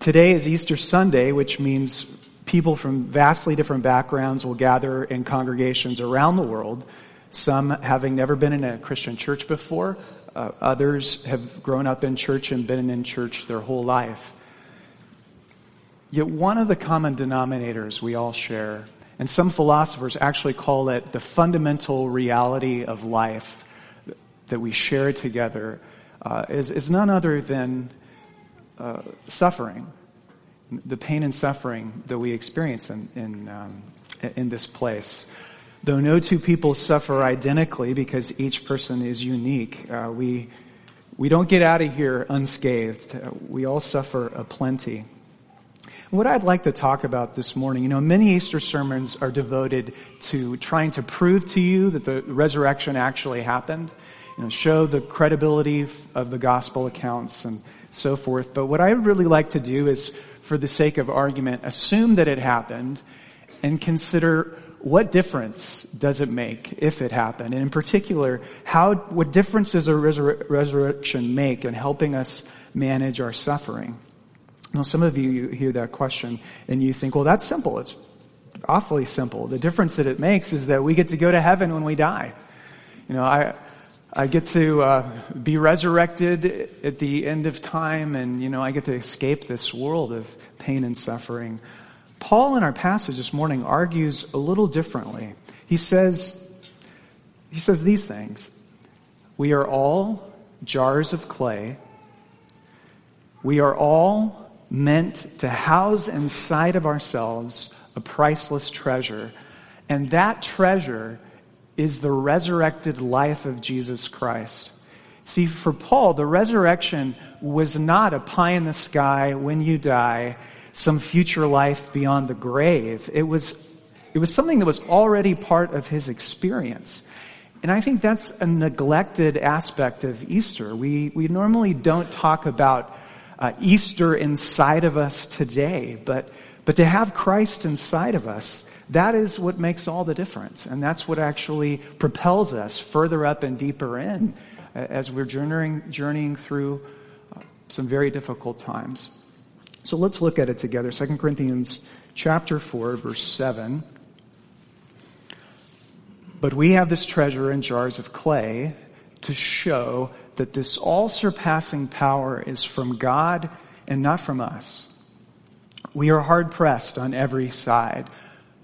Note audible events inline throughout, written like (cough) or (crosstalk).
Today is Easter Sunday, which means people from vastly different backgrounds will gather in congregations around the world, some having never been in a Christian church before, uh, others have grown up in church and been in church their whole life. Yet one of the common denominators we all share, and some philosophers actually call it the fundamental reality of life that we share together, uh, is, is none other than uh, suffering, the pain and suffering that we experience in, in, um, in this place. Though no two people suffer identically because each person is unique, uh, we, we don't get out of here unscathed. Uh, we all suffer a plenty. What I'd like to talk about this morning, you know, many Easter sermons are devoted to trying to prove to you that the resurrection actually happened, you know, show the credibility of the gospel accounts and so forth. But what I would really like to do is, for the sake of argument, assume that it happened and consider what difference does it make if it happened? And in particular, how, what difference does a resur- resurrection make in helping us manage our suffering? Now, some of you, you hear that question and you think, well, that's simple. It's awfully simple. The difference that it makes is that we get to go to heaven when we die. You know, I, I get to uh, be resurrected at the end of time and, you know, I get to escape this world of pain and suffering. Paul in our passage this morning argues a little differently. He says, he says these things. We are all jars of clay. We are all meant to house inside of ourselves a priceless treasure. And that treasure is the resurrected life of Jesus Christ. See, for Paul, the resurrection was not a pie in the sky when you die some future life beyond the grave. It was, it was something that was already part of his experience. And I think that's a neglected aspect of Easter. We, we normally don't talk about uh, Easter inside of us today, but, but to have Christ inside of us, that is what makes all the difference. And that's what actually propels us further up and deeper in as we're journeying, journeying through uh, some very difficult times. So let's look at it together. 2 Corinthians chapter 4 verse 7. But we have this treasure in jars of clay to show that this all surpassing power is from God and not from us. We are hard pressed on every side,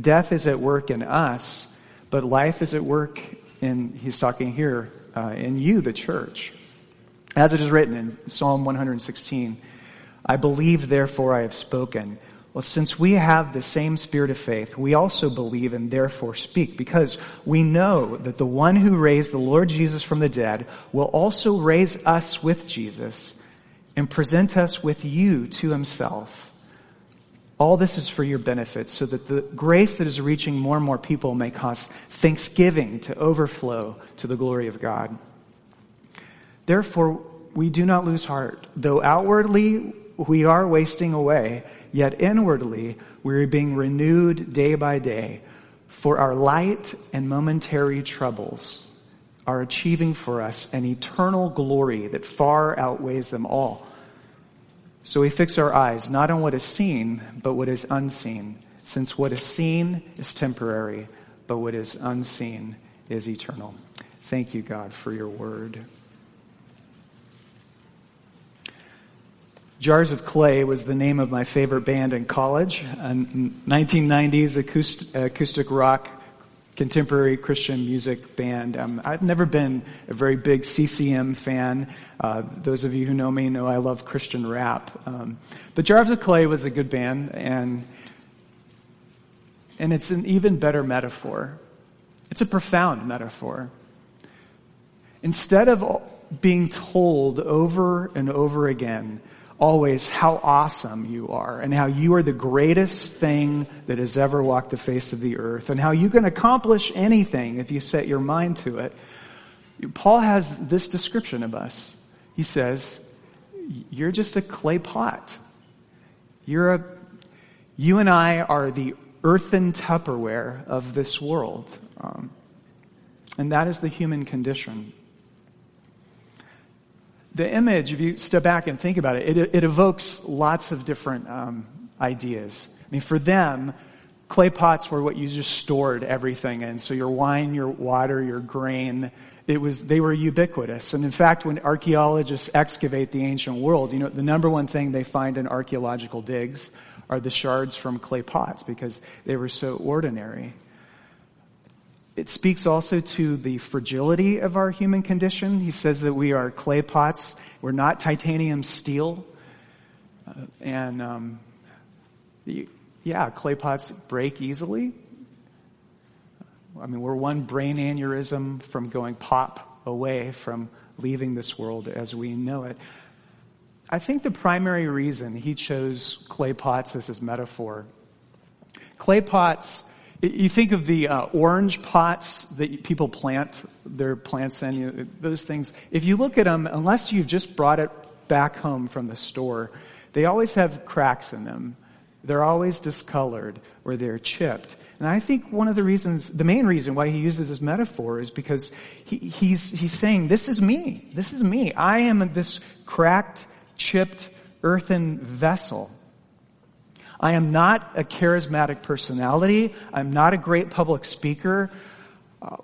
death is at work in us, but life is at work in, he's talking here, uh, in you, the church. As it is written in Psalm 116, I believe, therefore I have spoken. Well, since we have the same spirit of faith, we also believe and therefore speak because we know that the one who raised the Lord Jesus from the dead will also raise us with Jesus and present us with you to himself. All this is for your benefit so that the grace that is reaching more and more people may cause thanksgiving to overflow to the glory of God. Therefore, we do not lose heart. Though outwardly we are wasting away, yet inwardly we are being renewed day by day. For our light and momentary troubles are achieving for us an eternal glory that far outweighs them all. So we fix our eyes not on what is seen, but what is unseen, since what is seen is temporary, but what is unseen is eternal. Thank you, God, for your word. Jars of Clay was the name of my favorite band in college, a 1990s acoustic, acoustic rock contemporary Christian music band. Um, I've never been a very big CCM fan. Uh, those of you who know me know I love Christian rap. Um, but Jars of Clay was a good band, and and it's an even better metaphor. It's a profound metaphor. Instead of being told over and over again always how awesome you are and how you are the greatest thing that has ever walked the face of the earth and how you can accomplish anything if you set your mind to it. Paul has this description of us. He says, you're just a clay pot. You're a, you and I are the earthen Tupperware of this world. Um, and that is the human condition the image, if you step back and think about it, it, it evokes lots of different um, ideas. I mean, for them, clay pots were what you just stored everything in. So your wine, your water, your grain, it was, they were ubiquitous. And in fact, when archaeologists excavate the ancient world, you know, the number one thing they find in archaeological digs are the shards from clay pots because they were so ordinary. It speaks also to the fragility of our human condition. He says that we are clay pots. We're not titanium steel. Uh, and, um, yeah, clay pots break easily. I mean, we're one brain aneurysm from going pop away from leaving this world as we know it. I think the primary reason he chose clay pots as his metaphor, clay pots you think of the uh, orange pots that people plant their plants in, you know, those things. If you look at them, unless you've just brought it back home from the store, they always have cracks in them. They're always discolored or they're chipped. And I think one of the reasons, the main reason why he uses this metaphor is because he, he's, he's saying, this is me. This is me. I am this cracked, chipped, earthen vessel. I am not a charismatic personality. I'm not a great public speaker. Uh,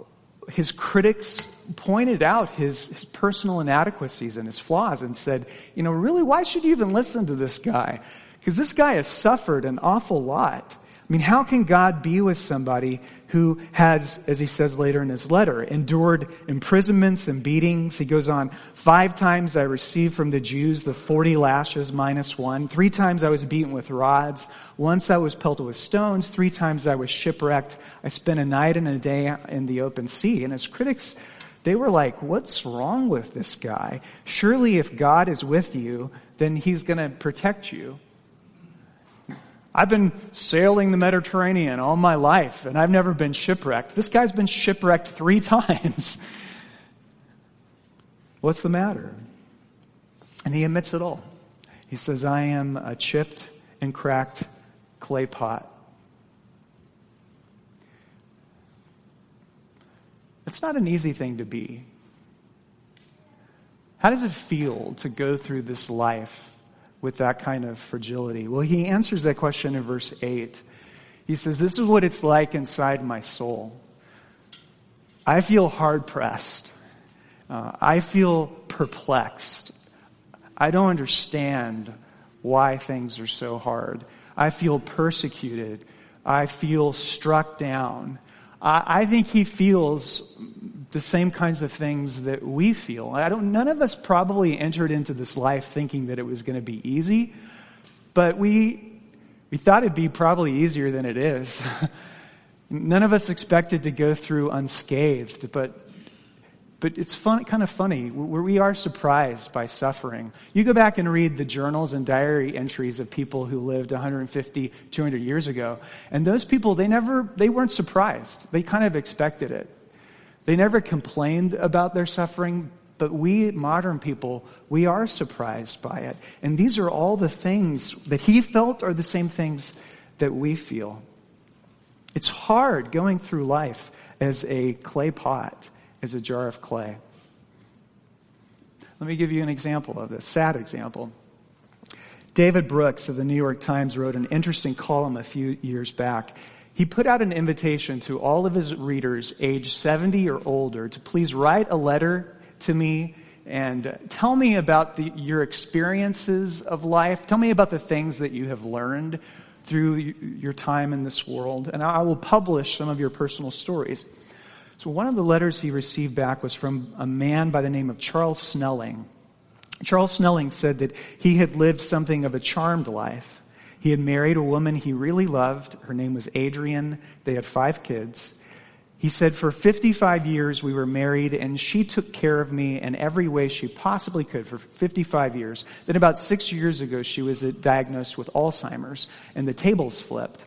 his critics pointed out his, his, personal inadequacies and his flaws and said, you know, really, why should you even listen to this guy? Because this guy has suffered an awful lot. I mean, how can God be with somebody who has, as he says later in his letter, endured imprisonments and beatings? He goes on, five times I received from the Jews the 40 lashes minus one. Three times I was beaten with rods. Once I was pelted with stones. Three times I was shipwrecked. I spent a night and a day in the open sea. And his critics, they were like, what's wrong with this guy? Surely if God is with you, then he's going to protect you. I've been sailing the Mediterranean all my life and I've never been shipwrecked. This guy's been shipwrecked three (laughs) times. What's the matter? And he admits it all. He says, I am a chipped and cracked clay pot. It's not an easy thing to be. How does it feel to go through this life with that kind of fragility? Well, he answers that question in verse 8. He says, This is what it's like inside my soul. I feel hard pressed. Uh, I feel perplexed. I don't understand why things are so hard. I feel persecuted. I feel struck down. I, I think he feels the same kinds of things that we feel. I don't, none of us probably entered into this life thinking that it was going to be easy, but we, we thought it'd be probably easier than it is. (laughs) none of us expected to go through unscathed, but but it's fun, kind of funny. Where we are surprised by suffering. You go back and read the journals and diary entries of people who lived 150, 200 years ago, and those people, they never, they weren't surprised. They kind of expected it. They never complained about their suffering, but we modern people, we are surprised by it. And these are all the things that he felt are the same things that we feel. It's hard going through life as a clay pot, as a jar of clay. Let me give you an example of this, sad example. David Brooks of the New York Times wrote an interesting column a few years back he put out an invitation to all of his readers age 70 or older to please write a letter to me and tell me about the, your experiences of life. Tell me about the things that you have learned through your time in this world, and I will publish some of your personal stories. So, one of the letters he received back was from a man by the name of Charles Snelling. Charles Snelling said that he had lived something of a charmed life. He had married a woman he really loved. Her name was Adrienne. They had five kids. He said, For 55 years we were married, and she took care of me in every way she possibly could for 55 years. Then, about six years ago, she was diagnosed with Alzheimer's, and the tables flipped.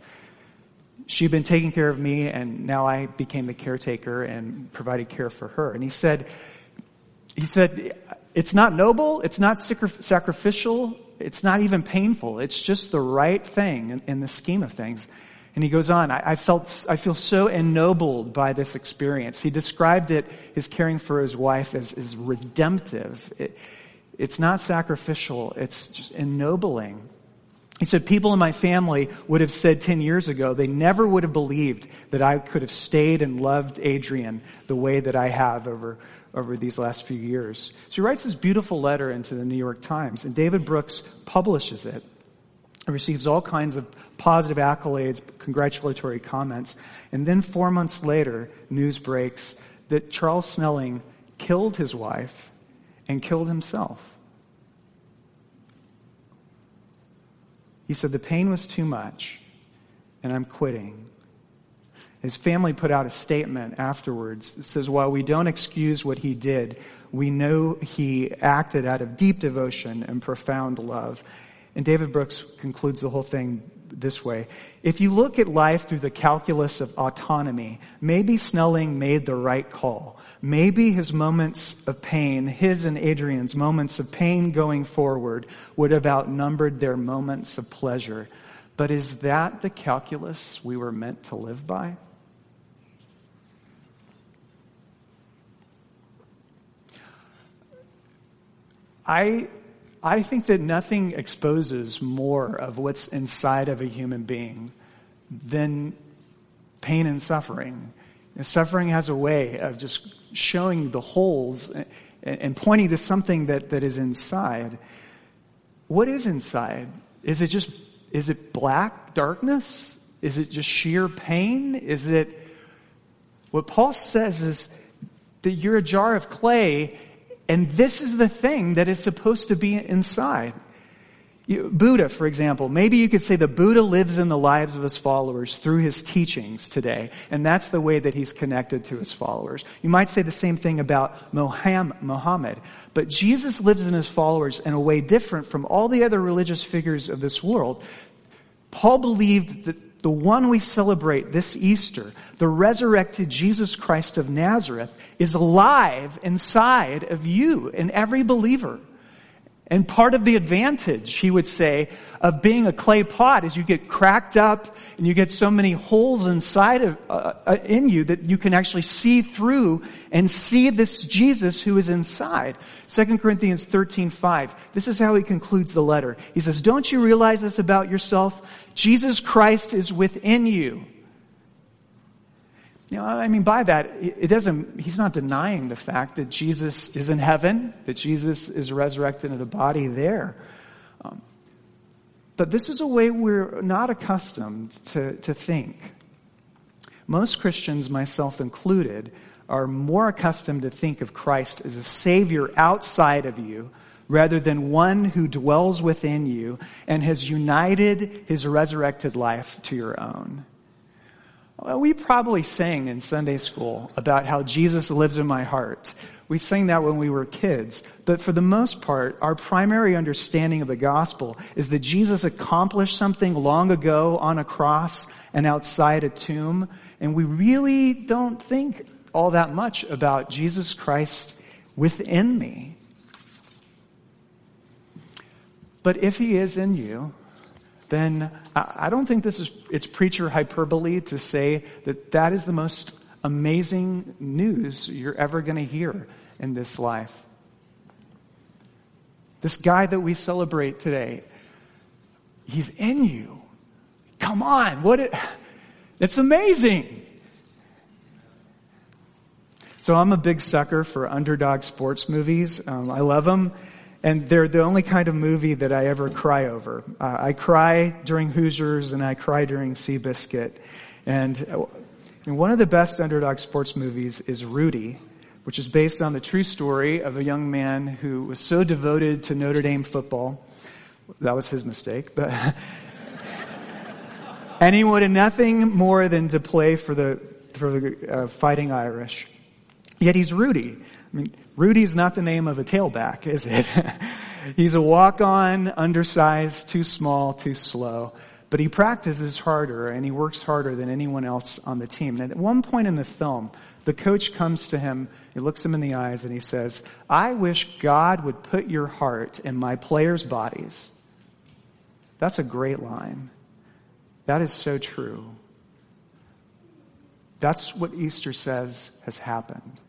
She'd been taking care of me, and now I became the caretaker and provided care for her. And he said, he said, it's not noble, it's not sacrificial, it's not even painful. It's just the right thing in, in the scheme of things. And he goes on, I, I, felt, I feel so ennobled by this experience. He described it, his caring for his wife, as, as redemptive. It, it's not sacrificial, it's just ennobling. He said, people in my family would have said 10 years ago, they never would have believed that I could have stayed and loved Adrienne the way that I have over, over these last few years. She writes this beautiful letter into the New York Times, and David Brooks publishes it. He receives all kinds of positive accolades, congratulatory comments. And then four months later, news breaks that Charles Snelling killed his wife and killed himself. He said, The pain was too much, and I'm quitting. His family put out a statement afterwards that says, While we don't excuse what he did, we know he acted out of deep devotion and profound love. And David Brooks concludes the whole thing this way. If you look at life through the calculus of autonomy, maybe Snelling made the right call. Maybe his moments of pain, his and Adrienne's moments of pain going forward, would have outnumbered their moments of pleasure. But is that the calculus we were meant to live by? I I think that nothing exposes more of what's inside of a human being than pain and suffering. And suffering has a way of just showing the holes and pointing to something that, that is inside. What is inside? Is it just, is it black darkness? Is it just sheer pain? Is it, what Paul says is that you're a jar of clay and this is the thing that is supposed to be inside. You, Buddha, for example, maybe you could say the Buddha lives in the lives of his followers through his teachings today, and that's the way that he's connected to his followers. You might say the same thing about Muhammad, but Jesus lives in his followers in a way different from all the other religious figures of this world. Paul believed that the one we celebrate this Easter, the resurrected Jesus Christ of Nazareth, is alive inside of you and every believer. And part of the advantage, he would say, of being a clay pot is you get cracked up and you get so many holes inside of, uh, uh in you that you can actually see through and see this Jesus who is inside. 2 Corinthians 13, 5. This is how he concludes the letter. He says, don't you realize this about yourself? Jesus Christ is within you. You know, I mean, by that, it doesn't, he's not denying the fact that Jesus is in heaven, that Jesus is resurrected in a body there. Um, but this is a way we're not accustomed to, to think. Most Christians, myself included, are more accustomed to think of Christ as a Savior outside of you rather than one who dwells within you and has united his resurrected life to your own. Well, we probably sang in Sunday school about how Jesus lives in my heart. We sang that when we were kids. But for the most part, our primary understanding of the gospel is that Jesus accomplished something long ago on a cross and outside a tomb. And we really don't think all that much about Jesus Christ within me. But if he is in you, then I don't think this is, it's preacher hyperbole to say that that is the most amazing news you're ever going to hear in this life. This guy that we celebrate today, he's in you. Come on, what it, it's amazing. So I'm a big sucker for underdog sports movies. Um, I love them. And they're the only kind of movie that I ever cry over. Uh, I cry during Hoosiers and I cry during Seabiscuit. And, uh, and one of the best underdog sports movies is Rudy, which is based on the true story of a young man who was so devoted to Notre Dame football. That was his mistake, but. (laughs) and he wanted nothing more than to play for the, for the uh, Fighting Irish. Yet he's Rudy. I mean, Rudy's not the name of a tailback, is it? (laughs) he's a walk-on, undersized, too small, too slow. But he practices harder and he works harder than anyone else on the team. And at one point in the film, the coach comes to him, he looks him in the eyes and he says, I wish God would put your heart in my players' bodies. That's a great line. That is so true. That's what Easter says has happened.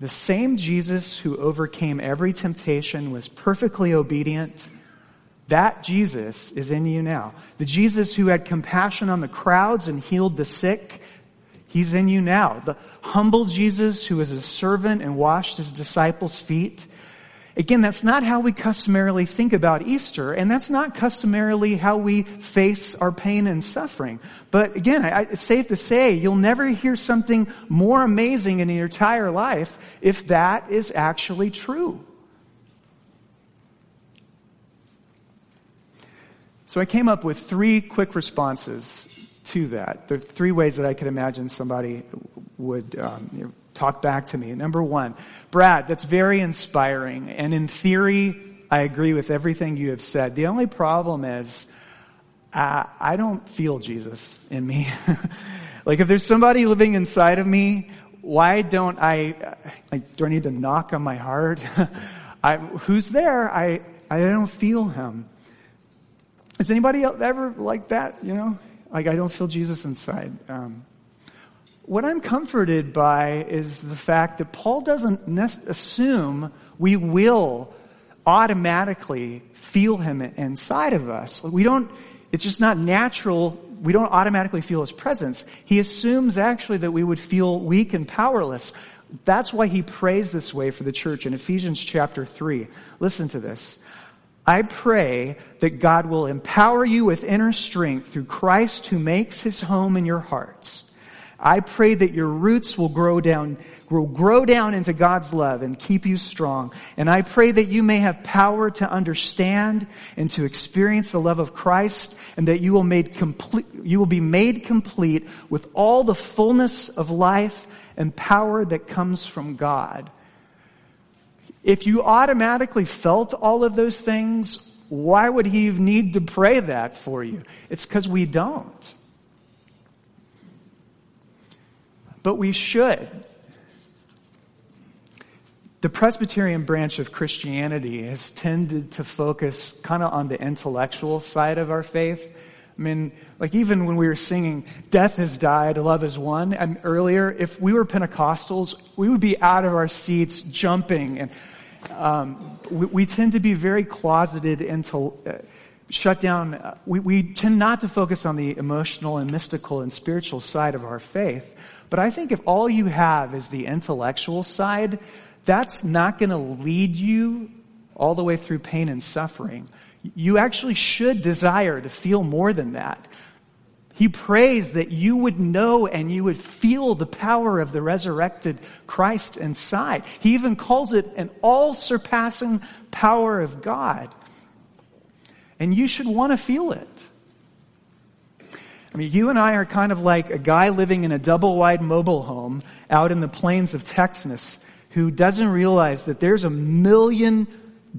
The same Jesus who overcame every temptation was perfectly obedient that Jesus is in you now. The Jesus who had compassion on the crowds and healed the sick, he's in you now. The humble Jesus who was a servant and washed his disciples' feet. Again, that's not how we customarily think about Easter, and that's not customarily how we face our pain and suffering. But again, I, it's safe to say you'll never hear something more amazing in your entire life if that is actually true. So I came up with three quick responses to that. There are three ways that I could imagine somebody would um, you know, talk back to me. Number one, Brad, that's very inspiring. And in theory, I agree with everything you have said. The only problem is, uh, I don't feel Jesus in me. (laughs) like if there's somebody living inside of me, why don't I, like, do I need to knock on my heart? (laughs) I, who's there? I, I don't feel him. Is anybody ever like that? You know, like I don't feel Jesus inside. Um, what I'm comforted by is the fact that Paul doesn't assume we will automatically feel him inside of us. We don't, it's just not natural. We don't automatically feel his presence. He assumes actually that we would feel weak and powerless. That's why he prays this way for the church in Ephesians chapter 3. Listen to this. I pray that God will empower you with inner strength through Christ who makes his home in your hearts. I pray that your roots will grow down, will grow down into God's love and keep you strong. And I pray that you may have power to understand and to experience the love of Christ and that you will made complete, you will be made complete with all the fullness of life and power that comes from God. If you automatically felt all of those things, why would he need to pray that for you? It's because we don't. But we should. The Presbyterian branch of Christianity has tended to focus kind of on the intellectual side of our faith. I mean, like even when we were singing, Death has died, love has won, and earlier, if we were Pentecostals, we would be out of our seats jumping and um, we, we, tend to be very closeted into uh, shut down. Uh, we, we tend not to focus on the emotional and mystical and spiritual side of our faith. But I think if all you have is the intellectual side, that's not going to lead you all the way through pain and suffering. You actually should desire to feel more than that. He prays that you would know and you would feel the power of the resurrected Christ inside. He even calls it an all surpassing power of God. And you should want to feel it. I mean, you and I are kind of like a guy living in a double wide mobile home out in the plains of Texas who doesn't realize that there's a million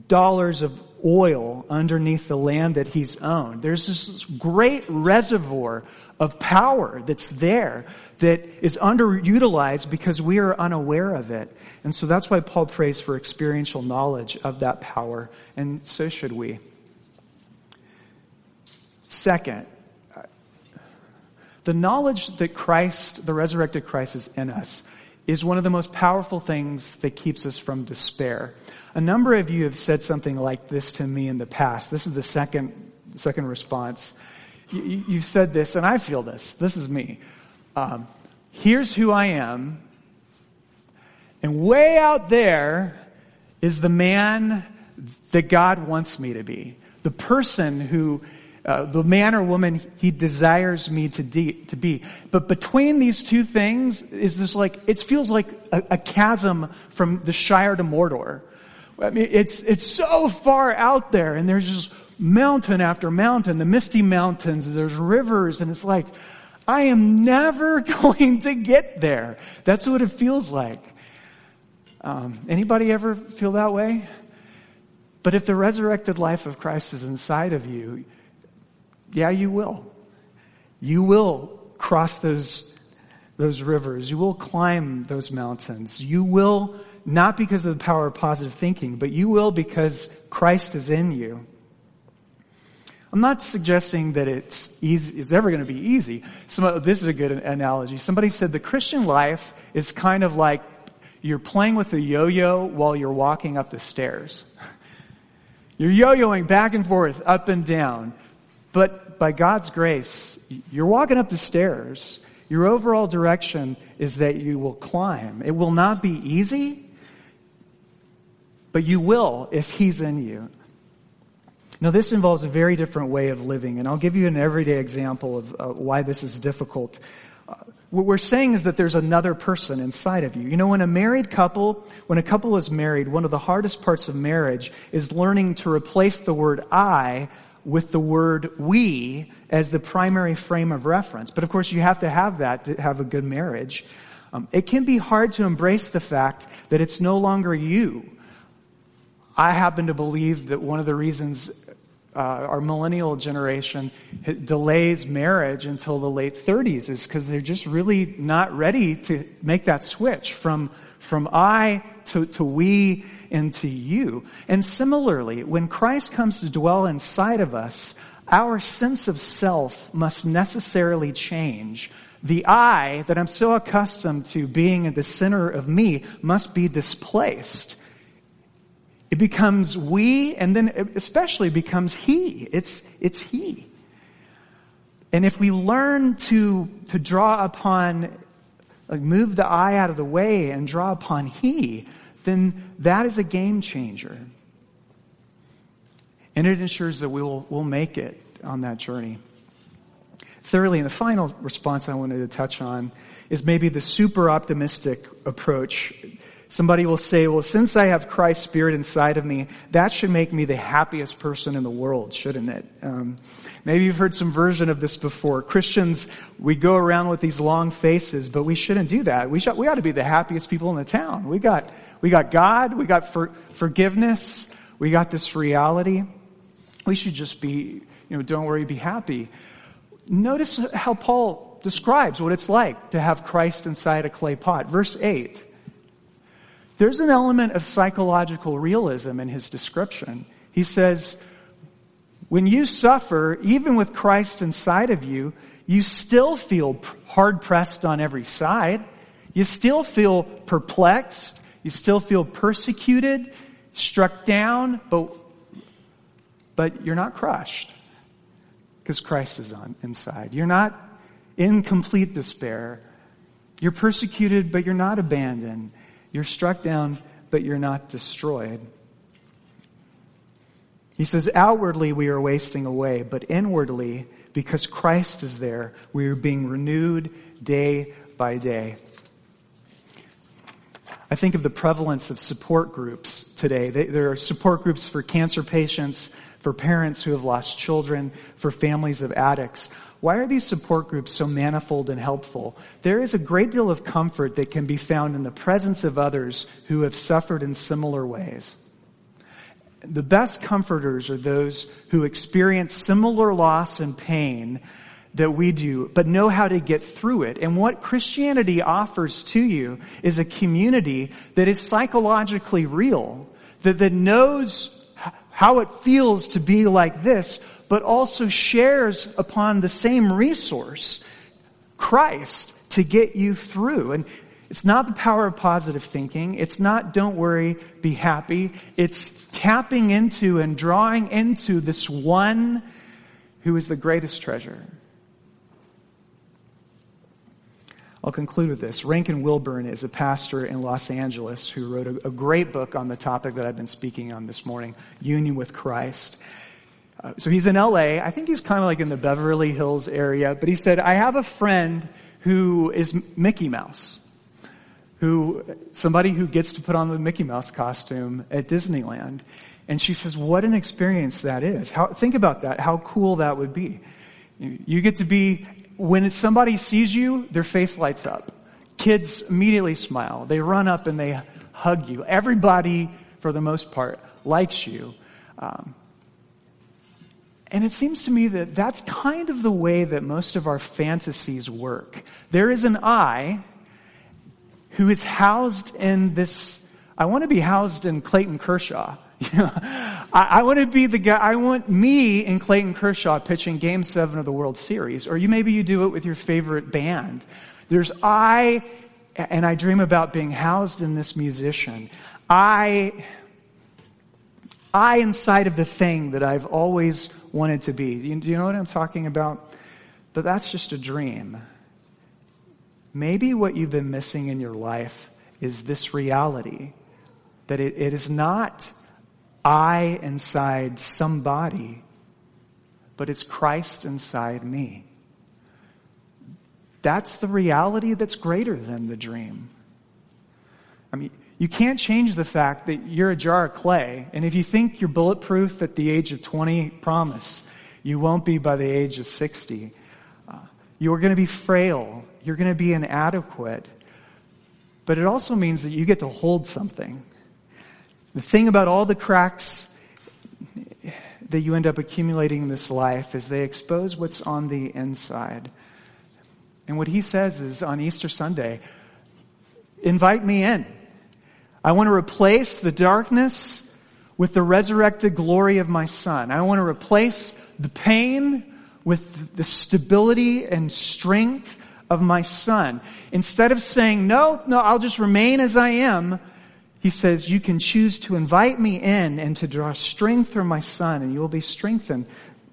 dollars of oil underneath the land that he's owned. There's this great reservoir of power that's there that is underutilized because we are unaware of it. And so that's why Paul prays for experiential knowledge of that power, and so should we. Second, the knowledge that Christ, the resurrected Christ, is in us is one of the most powerful things that keeps us from despair. A number of you have said something like this to me in the past. This is the second, second response. You, have said this, and I feel this. This is me. Um, here's who I am, and way out there is the man that God wants me to be. The person who uh, the man or woman he desires me to, de- to be. But between these two things is this like, it feels like a, a chasm from the Shire to Mordor. I mean, it's, it's so far out there and there's just mountain after mountain, the misty mountains, there's rivers and it's like, I am never (laughs) going to get there. That's what it feels like. Um, anybody ever feel that way? But if the resurrected life of Christ is inside of you, yeah, you will. You will cross those, those rivers. You will climb those mountains. You will, not because of the power of positive thinking, but you will because Christ is in you. I'm not suggesting that it's easy, it's ever going to be easy. Some, this is a good analogy. Somebody said the Christian life is kind of like you're playing with a yo-yo while you're walking up the stairs. (laughs) You're yo-yoing back and forth, up and down. But by God's grace, you're walking up the stairs. Your overall direction is that you will climb. It will not be easy, but you will if He's in you. Now, this involves a very different way of living, and I'll give you an everyday example of uh, why this is difficult. Uh, what we're saying is that there's another person inside of you. You know, when a married couple, when a couple is married, one of the hardest parts of marriage is learning to replace the word I with the word we as the primary frame of reference. But of course, you have to have that to have a good marriage. Um, it can be hard to embrace the fact that it's no longer you. I happen to believe that one of the reasons uh, our millennial generation delays marriage until the late 30s is because they're just really not ready to make that switch from, from I to, to we and to you. And similarly, when Christ comes to dwell inside of us, our sense of self must necessarily change. The I that I'm so accustomed to being at the center of me must be displaced. It becomes we, and then especially becomes he. It's, it's he. And if we learn to, to draw upon, like move the I out of the way and draw upon he, then that is a game changer. And it ensures that we will we'll make it on that journey. Thirdly, and the final response I wanted to touch on is maybe the super optimistic approach Somebody will say, well, since I have Christ's Spirit inside of me, that should make me the happiest person in the world, shouldn't it? Um, maybe you've heard some version of this before. Christians, we go around with these long faces, but we shouldn't do that. We, should, we ought to be the happiest people in the town. We got, we got God, we got for, forgiveness, we got this reality. We should just be, you know, don't worry, be happy. Notice how Paul describes what it's like to have Christ inside a clay pot. Verse 8. There's an element of psychological realism in his description. He says, when you suffer, even with Christ inside of you, you still feel hard pressed on every side. You still feel perplexed. You still feel persecuted, struck down, but, but you're not crushed because Christ is on inside. You're not in complete despair. You're persecuted, but you're not abandoned. You're struck down, but you're not destroyed. He says, outwardly we are wasting away, but inwardly, because Christ is there, we are being renewed day by day. I think of the prevalence of support groups today. There are support groups for cancer patients, for parents who have lost children, for families of addicts. Why are these support groups so manifold and helpful? There is a great deal of comfort that can be found in the presence of others who have suffered in similar ways. The best comforters are those who experience similar loss and pain that we do, but know how to get through it. And what Christianity offers to you is a community that is psychologically real, that, that knows how it feels to be like this, but also shares upon the same resource, Christ, to get you through. And it's not the power of positive thinking. It's not don't worry, be happy. It's tapping into and drawing into this one who is the greatest treasure. I'll conclude with this. Rankin Wilburn is a pastor in Los Angeles who wrote a, a great book on the topic that I've been speaking on this morning, Union with Christ. Uh, so he's in LA. I think he's kind of like in the Beverly Hills area, but he said, I have a friend who is Mickey Mouse, who, somebody who gets to put on the Mickey Mouse costume at Disneyland. And she says, what an experience that is. How, think about that, how cool that would be. You get to be when somebody sees you, their face lights up. Kids immediately smile. They run up and they hug you. Everybody, for the most part, likes you. Um, and it seems to me that that's kind of the way that most of our fantasies work. There is an I who is housed in this, I want to be housed in Clayton Kershaw. (laughs) I, I want to be the guy, I want me and Clayton Kershaw pitching game seven of the World Series. Or you, maybe you do it with your favorite band. There's I, and I dream about being housed in this musician. I, I inside of the thing that I've always wanted to be. Do you, do you know what I'm talking about? But that's just a dream. Maybe what you've been missing in your life is this reality that it, it is not I inside somebody, but it's Christ inside me. That's the reality that's greater than the dream. I mean, you can't change the fact that you're a jar of clay, and if you think you're bulletproof at the age of 20, promise, you won't be by the age of 60. Uh, you're going to be frail. You're going to be inadequate. But it also means that you get to hold something. The thing about all the cracks that you end up accumulating in this life is they expose what's on the inside. And what he says is on Easter Sunday, invite me in. I want to replace the darkness with the resurrected glory of my son. I want to replace the pain with the stability and strength of my son. Instead of saying, no, no, I'll just remain as I am, he says, You can choose to invite me in and to draw strength from my son, and you will be strengthened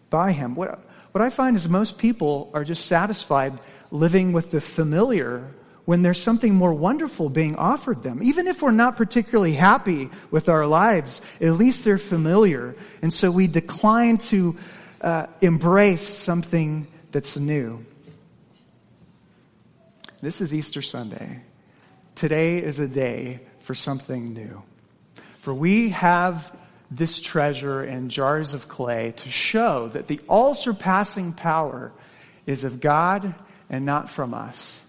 by him. What, what I find is most people are just satisfied living with the familiar when there's something more wonderful being offered them. Even if we're not particularly happy with our lives, at least they're familiar. And so we decline to uh, embrace something that's new. This is Easter Sunday. Today is a day for something new. For we have this treasure in jars of clay to show that the all surpassing power is of God and not from us.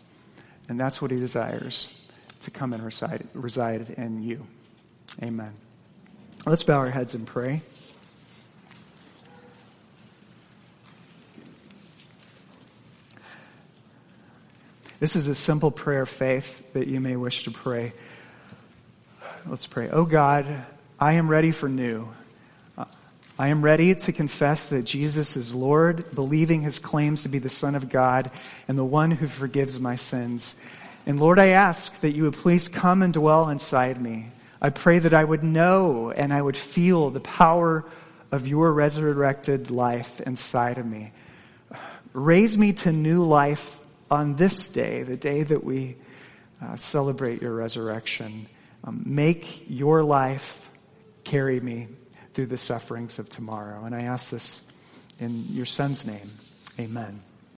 And that's what he desires to come and reside, reside in you. Amen. Let's bow our heads and pray. This is a simple prayer of faith that you may wish to pray. Let's pray. Oh God, I am ready for new. I am ready to confess that Jesus is Lord, believing his claims to be the Son of God and the one who forgives my sins. And Lord, I ask that you would please come and dwell inside me. I pray that I would know and I would feel the power of your resurrected life inside of me. Raise me to new life on this day, the day that we uh, celebrate your resurrection. Um, make your life carry me through the sufferings of tomorrow. And I ask this in your son's name. Amen.